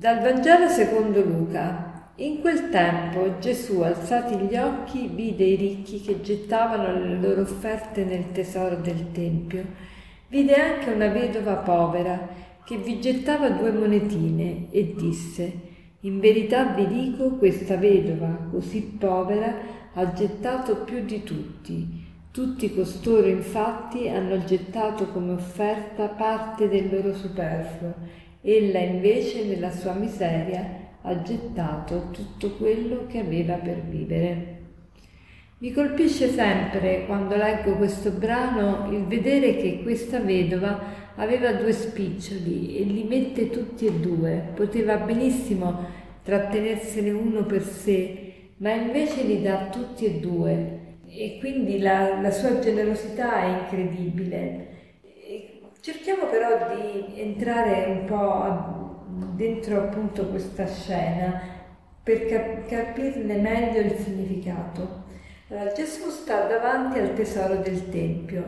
Dal Vangelo secondo Luca. In quel tempo Gesù, alzati gli occhi, vide i ricchi che gettavano le loro offerte nel tesoro del Tempio. Vide anche una vedova povera che vi gettava due monetine e disse, In verità vi dico, questa vedova così povera ha gettato più di tutti. Tutti costoro infatti hanno gettato come offerta parte del loro superfluo Ella invece nella sua miseria ha gettato tutto quello che aveva per vivere. Mi colpisce sempre quando leggo questo brano il vedere che questa vedova aveva due spiccioli e li mette tutti e due. Poteva benissimo trattenersene uno per sé, ma invece li dà tutti e due. E quindi la, la sua generosità è incredibile. Cerchiamo però di entrare un po' dentro appunto questa scena per cap- capirne meglio il significato. Allora, Gesù sta davanti al tesoro del Tempio.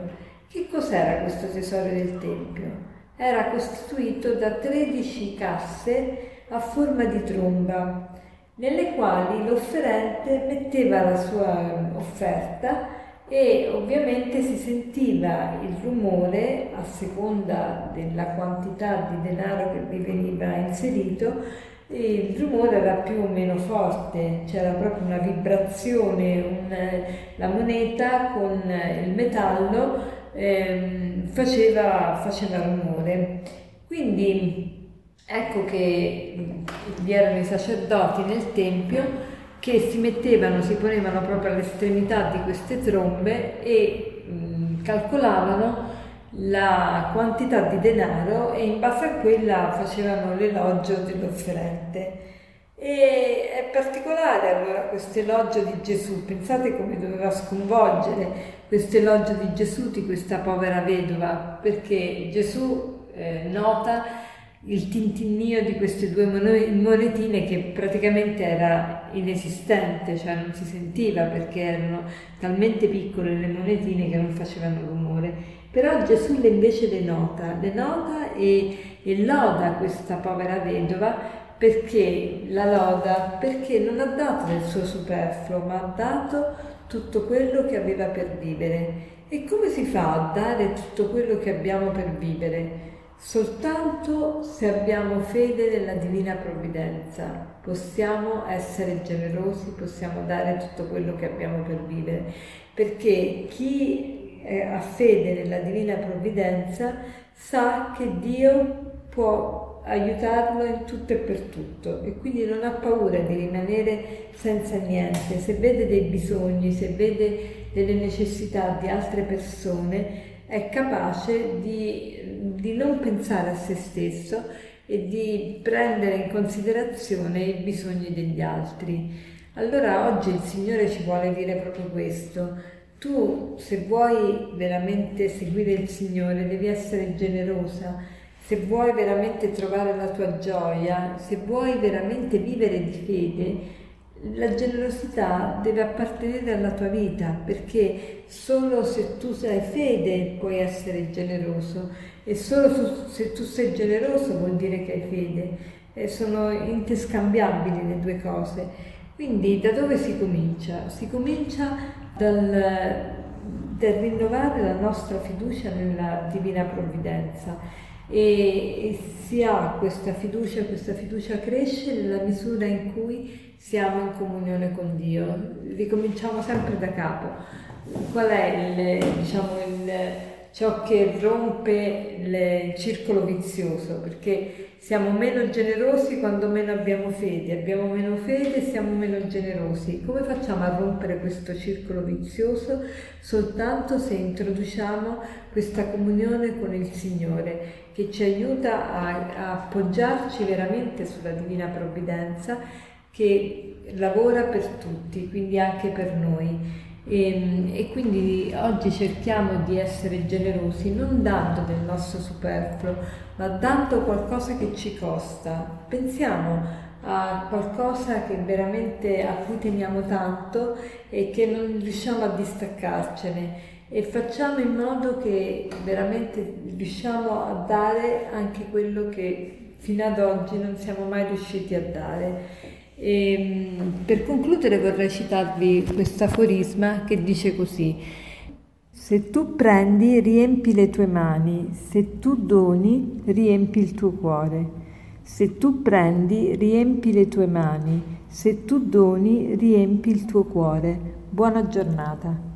Che cos'era questo tesoro del Tempio? Era costituito da 13 casse a forma di tromba, nelle quali l'offerente metteva la sua offerta e ovviamente si sentiva il rumore a seconda della quantità di denaro che vi veniva inserito il rumore era più o meno forte, c'era proprio una vibrazione, un, la moneta con il metallo ehm, faceva, faceva rumore. Quindi ecco che vi erano i sacerdoti nel Tempio che si mettevano, si ponevano proprio all'estremità di queste trombe e mh, calcolavano la quantità di denaro e in base a quella facevano l'elogio dell'offerente. E è particolare allora questo elogio di Gesù, pensate come doveva sconvolgere questo elogio di Gesù di questa povera vedova, perché Gesù eh, nota il tintinnio di queste due monetine che praticamente era inesistente, cioè non si sentiva perché erano talmente piccole le monetine che non facevano rumore. Però Gesù le invece le nota, le nota e, e loda questa povera vedova perché la loda? Perché non ha dato del suo superfluo, ma ha dato tutto quello che aveva per vivere. E come si fa a dare tutto quello che abbiamo per vivere? Soltanto se abbiamo fede nella divina provvidenza possiamo essere generosi, possiamo dare tutto quello che abbiamo per vivere, perché chi ha fede nella divina provvidenza sa che Dio può aiutarlo in tutto e per tutto e quindi non ha paura di rimanere senza niente. Se vede dei bisogni, se vede delle necessità di altre persone, è capace di, di non pensare a se stesso e di prendere in considerazione i bisogni degli altri. Allora oggi il Signore ci vuole dire proprio questo. Tu se vuoi veramente seguire il Signore devi essere generosa, se vuoi veramente trovare la tua gioia, se vuoi veramente vivere di fede, la generosità deve appartenere alla tua vita perché solo se tu hai fede puoi essere generoso e solo se tu sei generoso vuol dire che hai fede e sono interscambiabili le due cose. Quindi da dove si comincia? Si comincia dal, dal rinnovare la nostra fiducia nella divina provvidenza e, si ha questa fiducia, questa fiducia cresce nella misura in cui siamo in comunione con Dio. Ricominciamo sempre da capo. Qual è il, diciamo, il, ciò che rompe il circolo vizioso? Perché siamo meno generosi quando meno abbiamo fede, abbiamo meno fede e siamo meno generosi. Come facciamo a rompere questo circolo vizioso? Soltanto se introduciamo questa comunione con il Signore che ci aiuta a, a appoggiarci veramente sulla divina provvidenza che lavora per tutti, quindi anche per noi. E, ehm, e, quindi oggi cerchiamo di essere generosi non dando del nostro superfluo, ma dando qualcosa che ci costa. Pensiamo a qualcosa che veramente a cui teniamo tanto e che non riusciamo a distaccarcene e facciamo in modo che veramente riusciamo a dare anche quello che fino ad oggi non siamo mai riusciti a dare. E, ehm, per concludere vorrei citarvi questo aforisma che dice così. Se tu prendi, riempi le tue mani, se tu doni, riempi il tuo cuore. Se tu prendi, riempi le tue mani, se tu doni, riempi il tuo cuore. Buona giornata.